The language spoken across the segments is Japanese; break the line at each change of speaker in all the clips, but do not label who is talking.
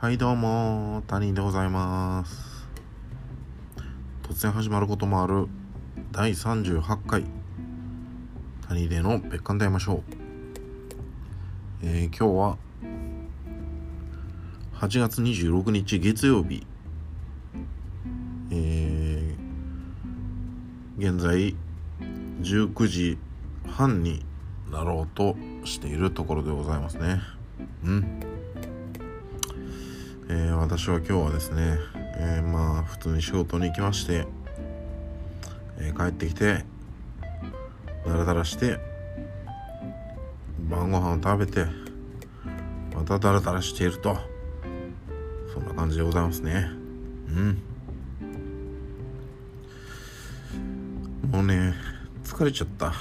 はいどうも谷でございます。突然始まることもある第38回。谷での別館で会いましょう、えー、今日は8月26日月曜日。えー、現在19時半になろうとしているところでございますね。うん。えー、私は今日はですね、えー、まあ普通に仕事に行きまして、えー、帰ってきてだらだらして晩ご飯を食べてまただらだらしているとそんな感じでございますね。うん。もうね疲れちゃった。もう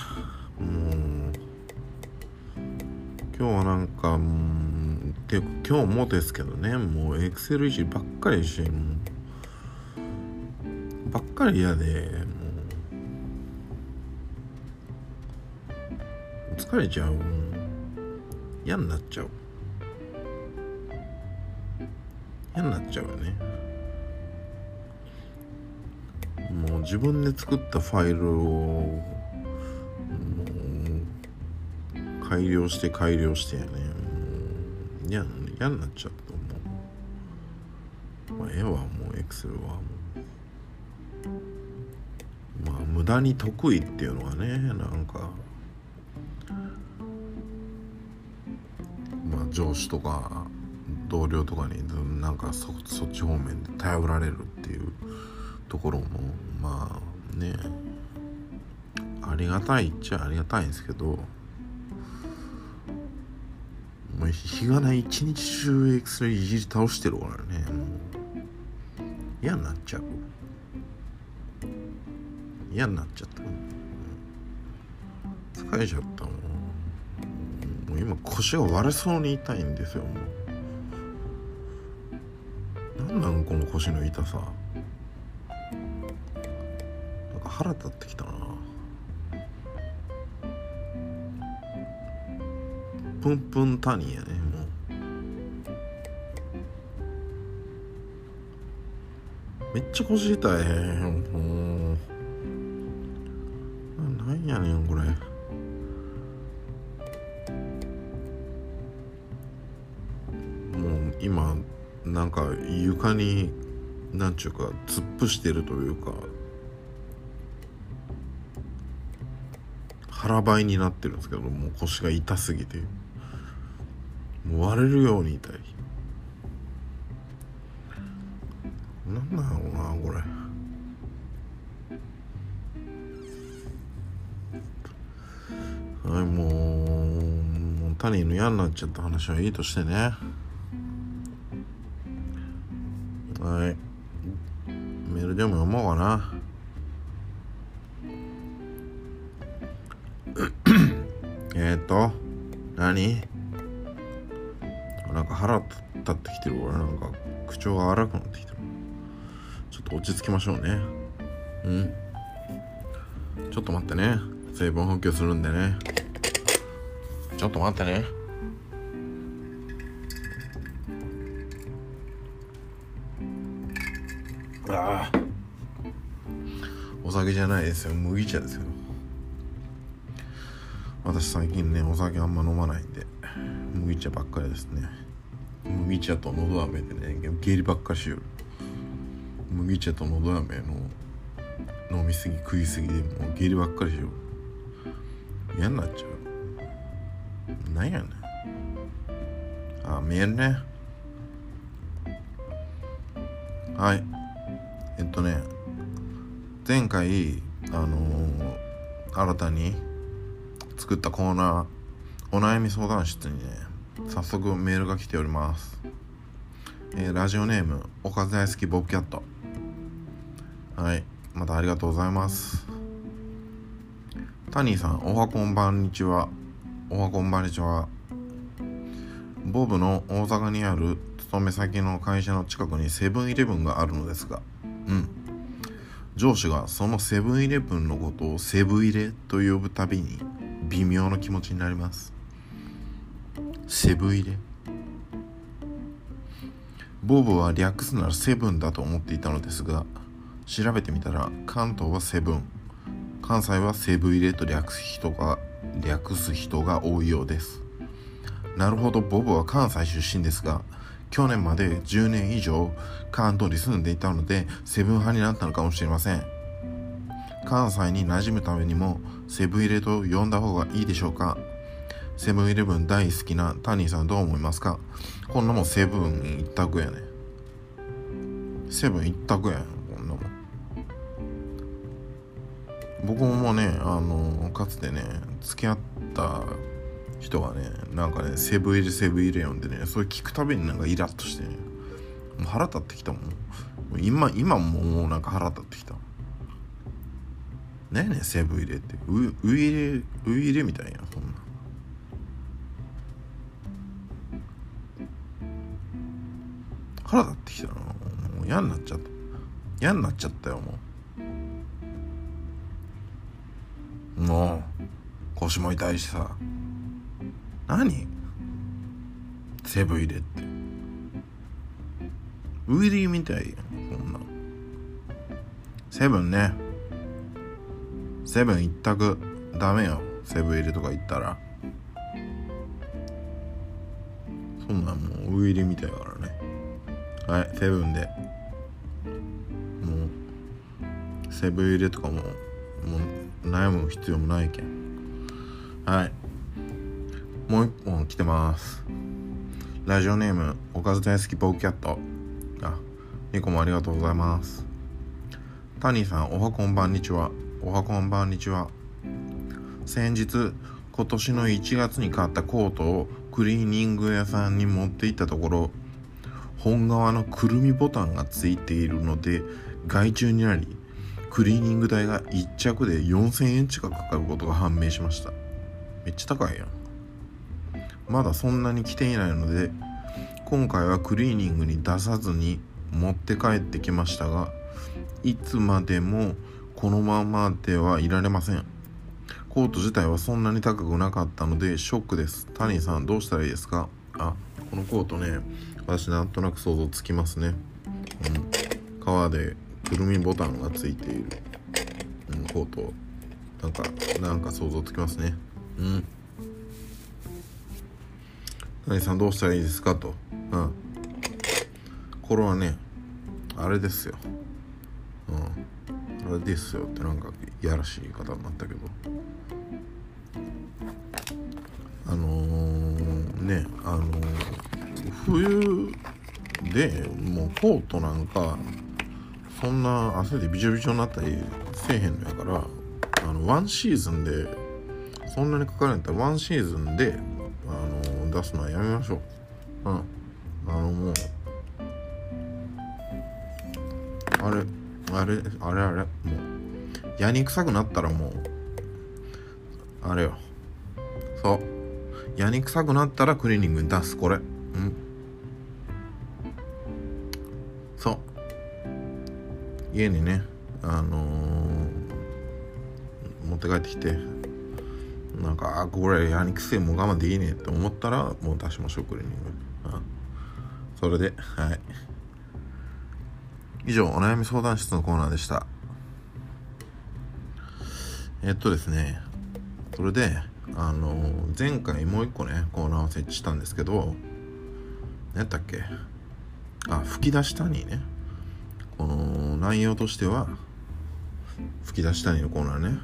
今日はなんかもうで今日もですけどねもうエクセルいじりばっかりしもうばっかり嫌でもう疲れちゃう。嫌になっちゃう。嫌になっちゃうよね。もう自分で作ったファイルを改良して改良してやね。やね嫌嫌になっちゃったもうまあ絵はもうエクセルはもうまあ無駄に得意っていうのはねなんかまあ上司とか同僚とかになんかそそっち方面で頼られるっていうところもまあねありがたいっちゃありがたいんですけどもう日がない一日中エクスレイいじり倒してるからね。もう嫌になっちゃう。嫌になっちゃった。疲れちゃったもうもう今腰が割れそうに痛いんですよ。もうなんなんこの腰の痛さ。なんか腹立ってきたな。プンプン谷やねもう。めっちゃ腰痛いもうなんやねんこれ。もう今なんか床になんちゅうか突っ伏してるというか腹ばいになってるんですけどもう腰が痛すぎて。もう割れるように痛い。なんだろうなこれ。はいもうもう谷の嫌になっちゃった話はいいとしてね。はい。メールでも読もうかな。と落ち着きましょうね。うん。ちょっと待ってね。水分補給するんでね。ちょっと待ってね。ああお酒じゃないですよ。麦茶ですよ。私最近ねお酒あんま飲まないんで麦茶ばっかりですね。麦茶とのど飴でね下痢ばっかしよる。麦茶とのど飴の飲みすぎ食いすぎでもう下痢ばっかりしよる嫌になっちゃう。なんやねん。あ見えるね。はい。えっとね。前回あのー、新たに作ったコーナーお悩み相談室にね早速メールが来ております、えー、ラジオネームおかず大好きボブキャット。はい。またありがとうございます。タニーさんおはこんばんにちは。おはこんばんにちは。ボブの大阪にある勤め先の会社の近くにセブンイレブンがあるのですが。うん。上司がそのセブンイレブンのことをセブイレと呼ぶたびに微妙な気持ちになります。セブ入れ。ボブは略すならセブンだと思っていたのですが調べてみたら関東はセブン。関西はセブン入れと略す人が略す人が多いようです。なるほどボブは関西出身ですが去年まで10年以上関東に住んでいたのでセブン派になったのかもしれません。関西に馴染むためにもセブン入れと呼んだ方がいいでしょうか。セブンイレブン大好きなタニーさんどう思いますか？こんなもんセブン一択やね。セブン一択や。ん僕もねあのかつてね付き合った人がねなんかねセブン入れセブン入れ読んでねそれ聞くたびになんかイラッとしてねもう腹立ってきたもん。今今ももうなんか腹立ってきた。ねえねんセブン入れって。ウウ入れウ入れみたいやそんな。腹立ってきたな。もう嫌になっちゃった。嫌になっちゃったよもう。もう腰も痛いしさ。何？セブン入れって。ウィリーみたいやんこんなセブンね。セブン一択ダメよセブン入れとか行ったら。そんなんもうウィリーみたいだからね。はいセブンで。もうセブン入れとかももう悩む必要もないけん。はい。もう一本来てます。ラジオネームおかず大好きポーキャット。あニコもありがとうございます。タニーさんおはこんばんにちは。おはこんばんにちは。先日今年の1月に買ったコートをクリーニング屋さんに持って行ったところ本革のくるみボタンがついているので外注になりクリーニング代が1着で4000円近くかかることが判明しました。めっちゃ高いやん。まだそんなに来ていないので今回はクリーニングに出さずに持って帰ってきましたがいつまでもこのままではいられません。コート自体はそんなに高くなかったのでショックです。タニーさんどうしたらいいですか？あこのコートね私なんとなく想像つきますね、うん、革でくるみボタンがついている、うん、コート。なんかなんか想像つきますね。うん。何さんどうしたらいいですかと。うん。これはねあれですよ。うん。あれですよってなんかいやらしい言い方になったけど。あのー、ねあのー、冬でもうコートなんかそんな汗でびちょびちょになったりせえへんのやからあのワンシーズンでそんなにかからんやったらワンシーズンであの出すのはやめましょう。うん。あのもうあれあれあれあれもうやに臭くなったらもうあれよ。そう。やに臭くなったらクリーニングに出すこれ。うん。そう。家にねあのー、持って帰ってきてなんかあこれやにくせえもう我慢できねえって思ったらもう出しましょうクリーニングそれではい。以上お悩み相談室のコーナーでした。えっとですねそれであの前回もう一個ねコーナーを設置したんですけど何やったっけ？あ吹き出したにねこの内容としては吹き出したにのコーナーね。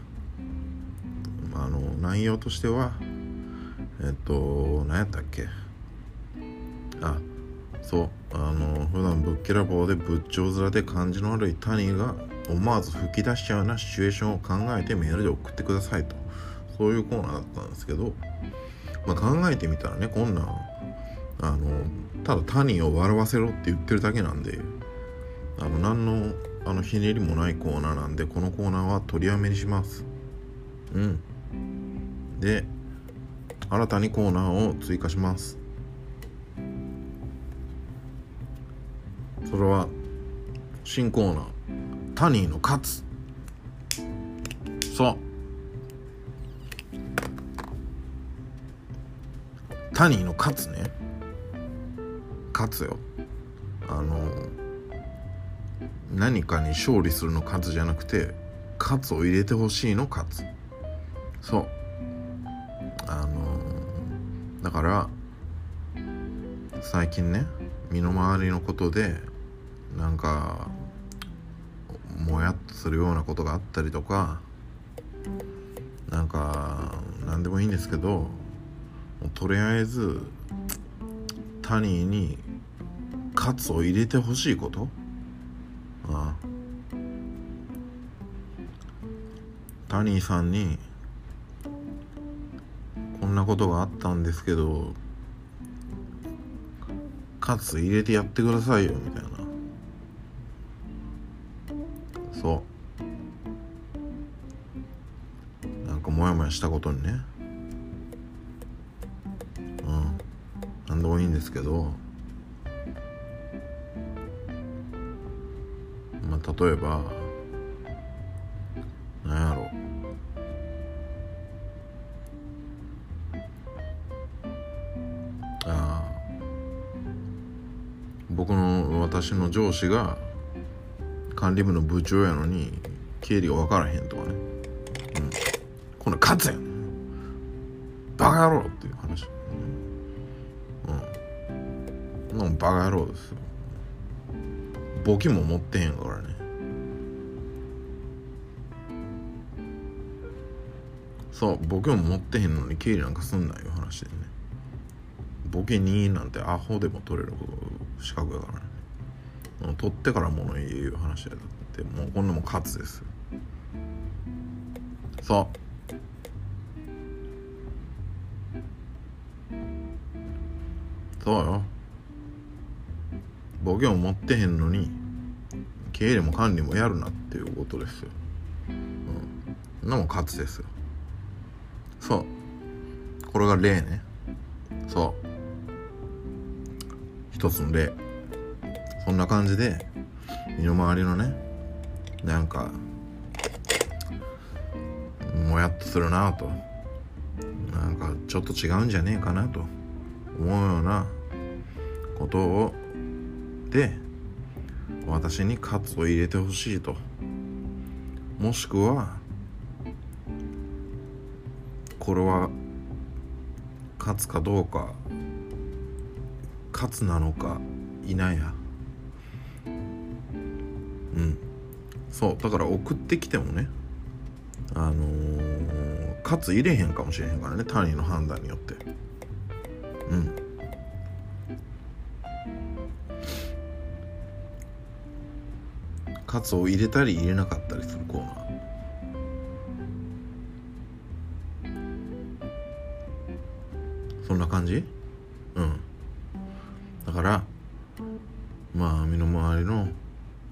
あの内容としてはえっと何やったっけ？あそう。あの普段ぶっきらぼうで仏頂面で感じの悪い谷が思わず吹き出しちゃうようなシチュエーションを考えてメールで送ってくださいと。そういうコーナーだったんですけど、まあ、考えてみたらねこんなんあのただ谷を笑わせろって言ってるだけなんであの何のあのひねりもないコーナーなんでこのコーナーは取りやめにします。うん。で新たにコーナーを追加します。それは新コーナー「タニーの勝つ」そう。タニーの勝つね。勝つよ。ああの何かに勝利するの勝つじゃなくて勝つを入れてほしいの勝つそう。あのだから最近ね身の回りのことでなんかもやっとするようなことがあったりとかなんか何でもいいんですけどとりあえずタニーにカツを入れてほしいこと。ああタニーさんにこんなことがあったんですけどカツ入れてやってくださいよみたいな。そう。なんかモヤモヤしたことにね。うん。何でもいいんですけど。例えばなんやろ。ああ僕の私の上司が管理部の部長やのに経理が分からへんとかね、うん、この勝つやん。バカ野郎っていう話。うん、うん、バカ野郎ですよ。簿記も持ってへんからね。そう簿記も持ってへんのに経理なんかすんないう話でね。ボケ2なんてアホでも取れる資格だからね。取ってからもの言う話やってもうこんなもん勝つです。そう。そうよ。ボケを持ってへんのに経理も管理もやるなっていうことですよ。うん。なもん勝つですよ。これが例ね。そう。一つの例。そんな感じで身の回りのねなんかもやっとするなと。なんかちょっと違うんじゃねえかなと。思うようなことをで私にカツを入れてほしいと。もしくはこれは勝つかどうか勝つなのかいないやうん。そう。だから送ってきてもねあのー、かつ入れへんかもしれへんからね単位の判断によって。うん。カツを入れたり入れなかったりする。そんな感じ？うん。だからまあ身の回りの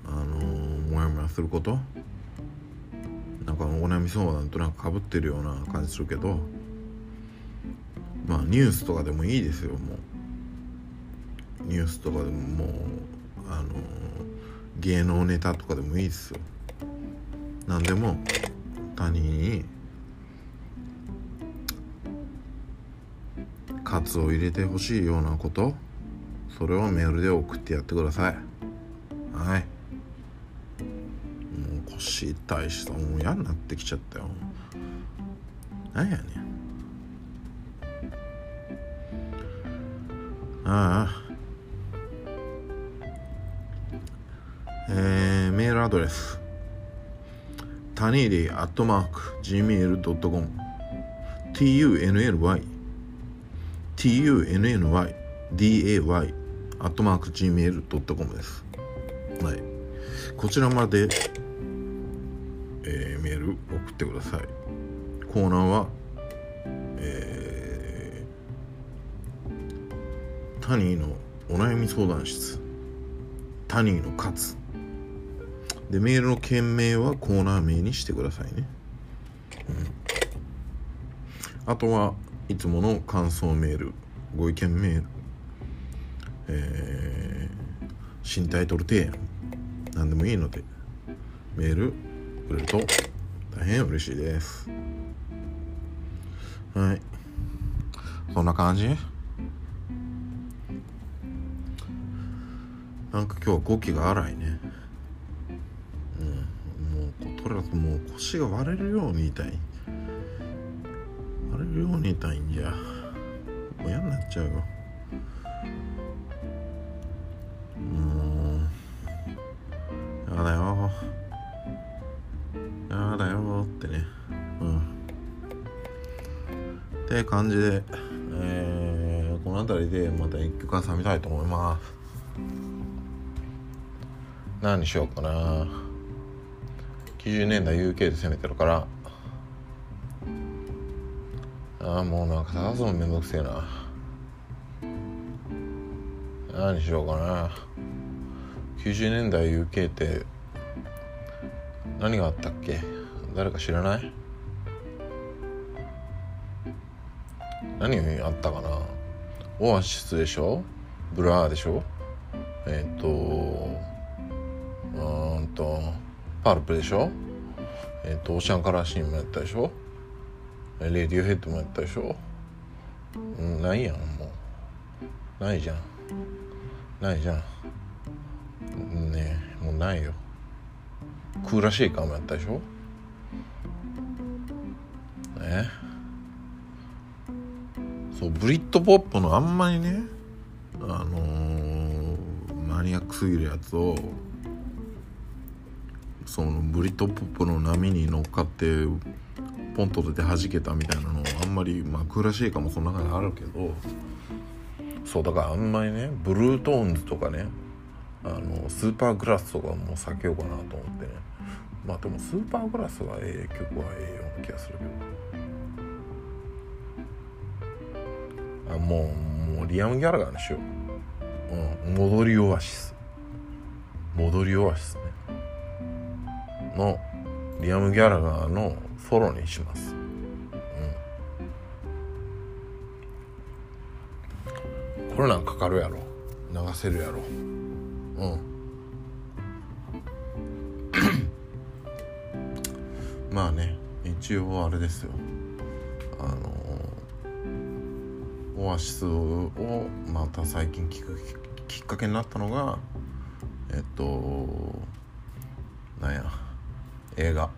あのー、モヤモヤすること。なんかお悩み相談となんかかぶってるような感じするけど。まあニュースとかでもいいですよもう。ニュースとかでももうあのー、芸能ネタとかでもいいですよ。何でも他人にカツを入れてほしいようなこと。それをメールで送ってやってください。はい。もう腰痛いしさもう嫌になってきちゃったよ。なんやねん。ああ。えー、メールアドレス。タニーリーアットマーク Gmail.com tunly tunny day アットマーク gmail.com です。はい。こちらまで、えー、メール送ってください。コーナーは、えー、タニーのお悩み相談室、タニーのカツ。で、メールの件名はコーナー名にしてくださいね。うん、あとはいつもの感想メール、ご意見メール、えー、新タイトル提案何でもいいのでメールくれると大変嬉しいです。はい。そんな感じ？なんか今日は語気が荒いね。うん。もうとりあえずもう腰が割れるように痛い。割れるように痛いんじゃ。もう嫌になっちゃうよ。うんやだよ。やだよってね。うん。って感じでえー、この辺りでまた一曲挟みたいと思います。何にしようかな。90年代 UK で攻めてるから。ああもうなんか探すのめんどくせえな。何しようかな。90年代 UK って何があったっけ？誰か知らない？何があったかな？オアシスでしょ？ブラーでしょ？えっ、ー、とうんとパルプでしょ？えっ、ー、とオーシャンカラーシーンもやったでしょ？レディオヘッドもやったでしょ？うんないやんもう。ないじゃん。ないじゃん。ねえもうないよ。クーラーシェイカーもやったでしょ？え？そうブリッドポップのあんまりねあのー、マニアックすぎるやつをそのブリットポップの波に乗っかってポンと出て弾けたみたいなのあんまりまあクーラシェイカーもその中にあるけどそうだからあんまりねブルートーンズとかねあのスーパーグラスとかも避けようかなと思ってね。まあでもスーパーグラスはええ曲はええような気がするけど。あもうもうリアム・ギャラガーにしよう、うん、戻りオアシス。戻りオアシスね。のリアム・ギャラガーのソローにします。これなんかかるやろ。流せるやろ。うん。まあね一応あれですよ。あのオアシスをまた最近聞くきっかけになったのがえっとなんや映画。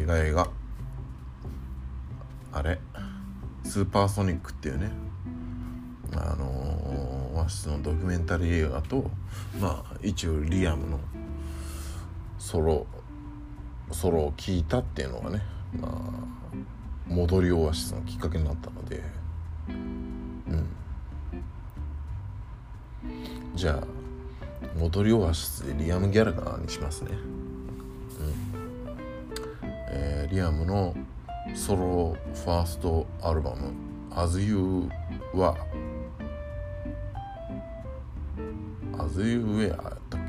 映画。映画あれ。スーパーソニックっていうね。あの和室のドキュメンタリー映画とまあ一応リアムのソロソロを聴いたっていうのがね、まあ、戻りオアシスのきっかけになったので。うん。じゃあ戻りオアシスでリアム・ギャラガーにしますね。えー、リアムのソロファーストアルバム「As You Were」ズイウェアやったっ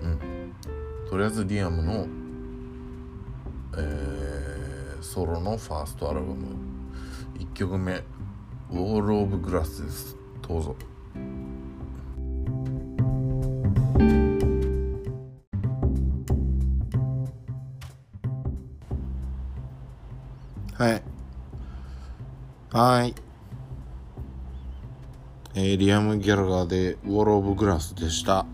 け？うん。とりあえずディアムの、えー、ソロのファーストアルバム。1曲目「ウォール・オブ・グラス」です。どうぞ。はい。はい。えー、リアム・ギャラガーでウォール・オブ・グラスでした。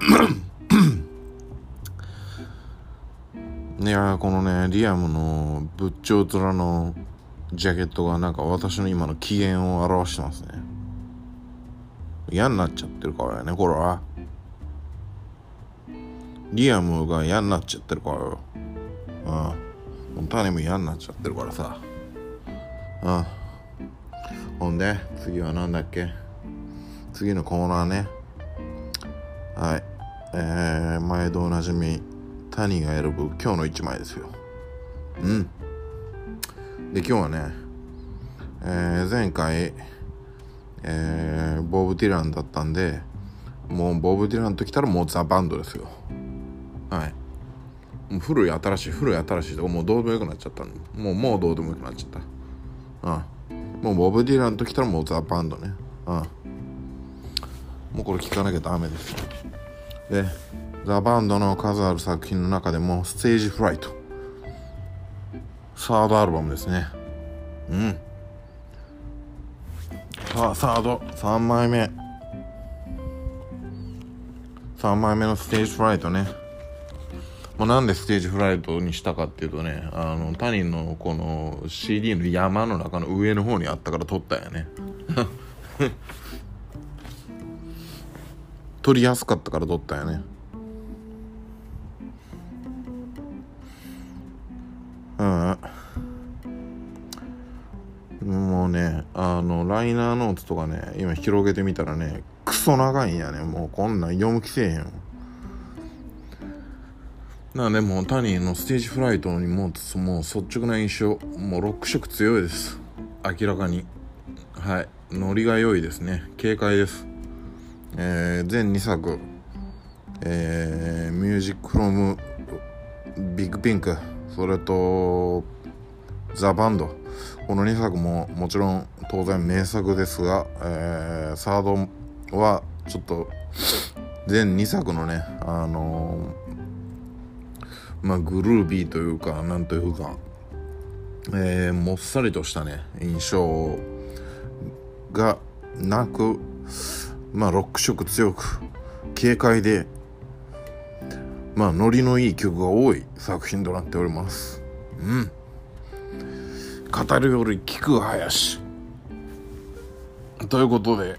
いやこのねリアムの仏頂面のジャケットがなんか私の今の機嫌を表してますね。嫌になっちゃってるからねこれは。リアムが嫌になっちゃってるからよ。うん種も嫌になっちゃってるからさ。うん。ほんで次は何だっけ？次のコーナーね。はい。えー、毎度おなじみ谷が選ぶ今日の一枚ですよ。うん。で今日はね、えー、前回、えー、ボブ・ディランだったんでもうボブ・ディランときたらもうザ・バンドですよ。はい。古い新しい古い新しいとかもうどうでもよくなっちゃったの。もうもうどうでもよくなっちゃった。うんもうボブ・ディランときたらもうザ・バンドね。うんもうこれ聴かなきゃダメですでザ・バンドの数ある作品の中でもステージ・フライト。サードアルバムですね。うん。さあサード。3枚目。3枚目のステージフライトね。まあ、なんでステージフライトにしたかっていうとねあの他人のこの CD の山の中の上の方にあったから撮ったんやね。撮りやすかったから撮ったんやね。うん。もうねあのライナーノーツとかね今広げてみたらねクソ長いんやね。もうこんなん読む気せえへんなでもタニーのステージフライトにもうもう率直な印象もうロック色強いです。明らかに。はい。ノリが良いですね。軽快です。えー、全2作。えー、ミュージックフロムビッグピンク。それとザ・バンド。この2作ももちろん当然名作ですが、えー、サードはちょっと全2作のねあのーまあ、グルービーというか、なんというか、えー、もっさりとしたね、印象がなく、まあ、ロック色強く、軽快で、まあ、ノリのいい曲が多い作品となっております。うん。語るより聞く林。ということで、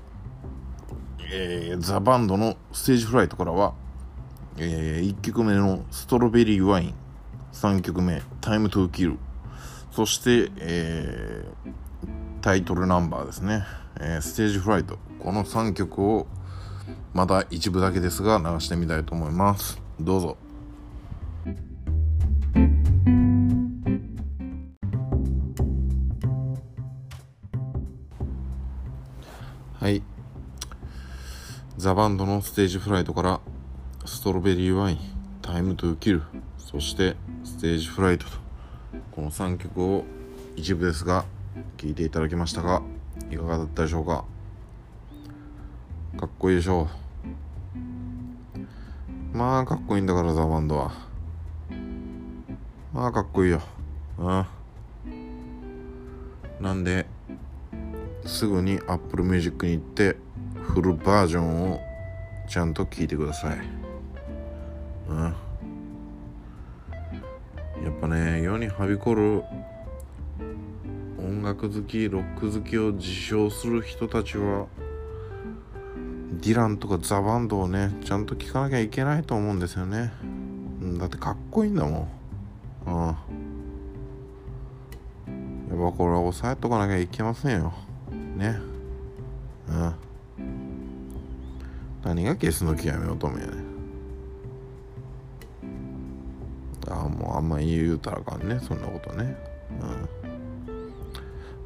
えー、ザ・バンドのステージフライトからは、えー、1曲目のストロベリーワイン、3曲目、タイムトゥーキル、そして、えー、タイトルナンバーですね、えー、ステージフライト、この3曲をまた一部だけですが流してみたいと思います。どうぞ。はい。ザ・バンドのステージフライトからストロベリーワイン、タイムトゥーキル、そしてステージフライトと、この3曲を一部ですが、聴いていただきましたが、いかがだったでしょうか？かっこいいでしょう。まあ、かっこいいんだから、ザ・バンドは。まあ、かっこいいよ。うん。なんで、すぐに Apple Music に行って、フルバージョンをちゃんと聴いてください。うん。やっぱね世にはびこる音楽好きロック好きを自称する人たちはディランとかザ・バンドをねちゃんと聴かなきゃいけないと思うんですよね。だってかっこいいんだもん。うん。やっぱこれは押さえとかなきゃいけませんよ。ね。うん。何がゲスの極め乙女やねあもうあんま言うたらあかんね。そんなことね。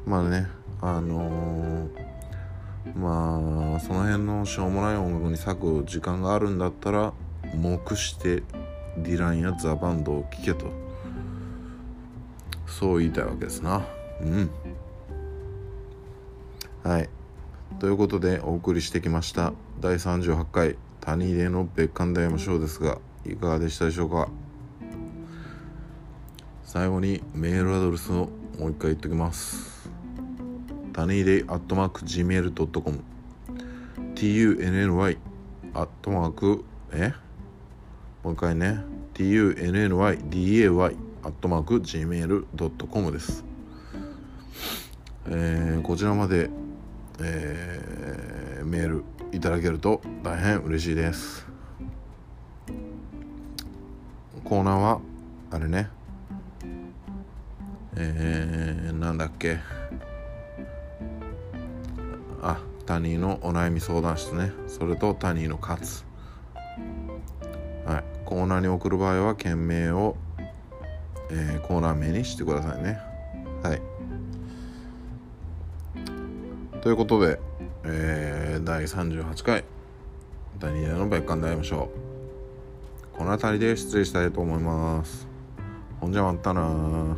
うん。まあねあのー、まあその辺のしょうもない音楽に割く時間があるんだったら黙してディランやザ・バンドを聴けと。そう言いたいわけですな。うん。はい。ということでお送りしてきました第38回谷入の別館大魔ショーですがいかがでしたでしょうか？最後にメールアドレスをもう一回言ってきます。タニーデイアットマーク Gmail.com tunny アットマークえ？もう一回ね。Tunnyday アットマーク gmail.com です、えー、こちらまで、えー、メールいただけると大変嬉しいです。コーナーはあれね。えー、なんだっけ。あタニーのお悩み相談室ね。それとタニーのカツはい。コーナーに送る場合は件名を、えー、コーナー名にしてくださいね。はい。ということで、えー、第38回タニーの別館で会いましょう。この辺りで失礼したいと思います。ほんじゃまったな